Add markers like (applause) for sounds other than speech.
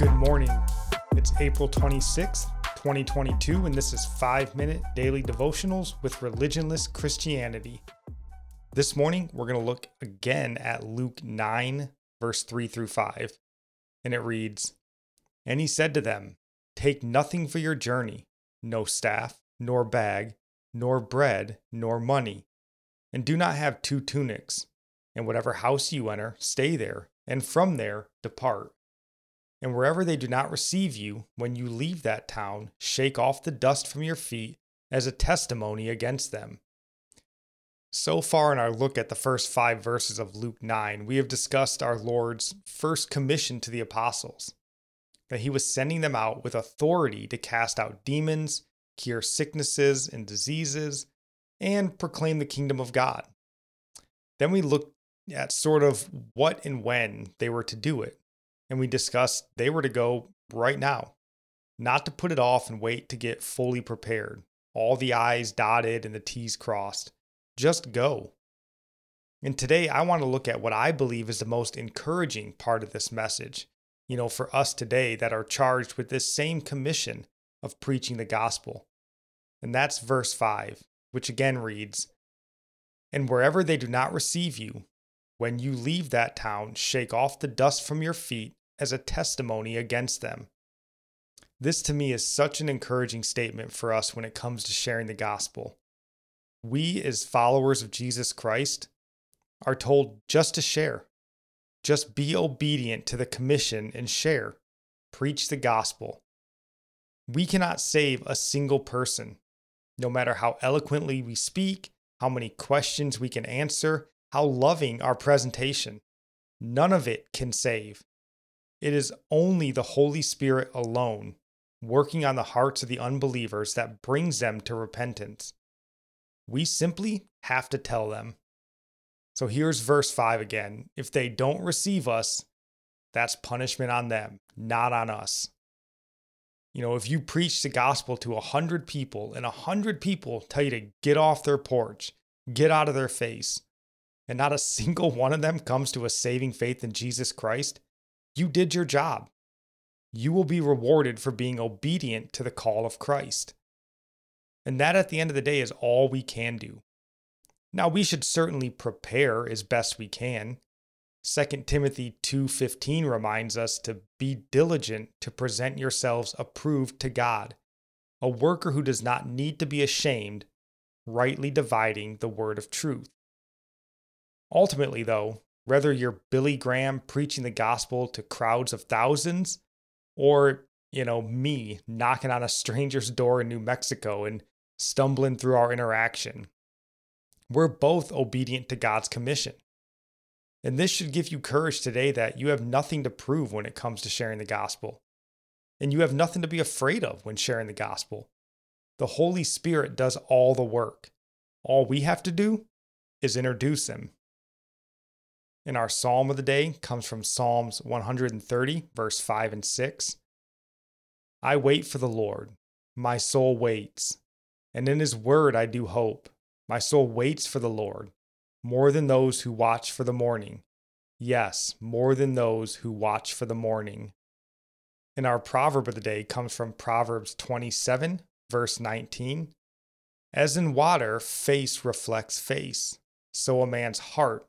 Good morning. It's April 26th, 2022, and this is 5 Minute Daily Devotionals with Religionless Christianity. This morning, we're going to look again at Luke 9, verse 3 through 5. And it reads And he said to them, Take nothing for your journey, no staff, nor bag, nor bread, nor money, and do not have two tunics. And whatever house you enter, stay there, and from there depart. And wherever they do not receive you, when you leave that town, shake off the dust from your feet as a testimony against them. So far in our look at the first five verses of Luke 9, we have discussed our Lord's first commission to the apostles that he was sending them out with authority to cast out demons, cure sicknesses and diseases, and proclaim the kingdom of God. Then we looked at sort of what and when they were to do it and we discussed they were to go right now, not to put it off and wait to get fully prepared, all the I's dotted and the T's crossed. Just go. And today I want to look at what I believe is the most encouraging part of this message, you know, for us today that are charged with this same commission of preaching the gospel. And that's verse 5, which again reads And wherever they do not receive you, when you leave that town, shake off the dust from your feet as a testimony against them. This to me is such an encouraging statement for us when it comes to sharing the gospel. We, as followers of Jesus Christ, are told just to share, just be obedient to the commission and share, preach the gospel. We cannot save a single person, no matter how eloquently we speak, how many questions we can answer, how loving our presentation. None of it can save. It is only the Holy Spirit alone working on the hearts of the unbelievers that brings them to repentance. We simply have to tell them. So here's verse 5 again. If they don't receive us, that's punishment on them, not on us. You know, if you preach the gospel to a hundred people and a hundred people tell you to get off their porch, get out of their face, and not a (laughs) single one of them comes to a saving faith in Jesus Christ, you did your job. You will be rewarded for being obedient to the call of Christ. And that at the end of the day is all we can do. Now we should certainly prepare as best we can. 2 Timothy 2:15 reminds us to be diligent to present yourselves approved to God, a worker who does not need to be ashamed, rightly dividing the word of truth. Ultimately though, whether you're Billy Graham preaching the gospel to crowds of thousands or, you know, me knocking on a stranger's door in New Mexico and stumbling through our interaction. We're both obedient to God's commission. And this should give you courage today that you have nothing to prove when it comes to sharing the gospel. And you have nothing to be afraid of when sharing the gospel. The Holy Spirit does all the work. All we have to do is introduce Him and our psalm of the day comes from Psalms 130, verse 5 and 6. I wait for the Lord. My soul waits, and in his word I do hope. My soul waits for the Lord, more than those who watch for the morning. Yes, more than those who watch for the morning. And our proverb of the day comes from Proverbs 27, verse 19. As in water, face reflects face, so a man's heart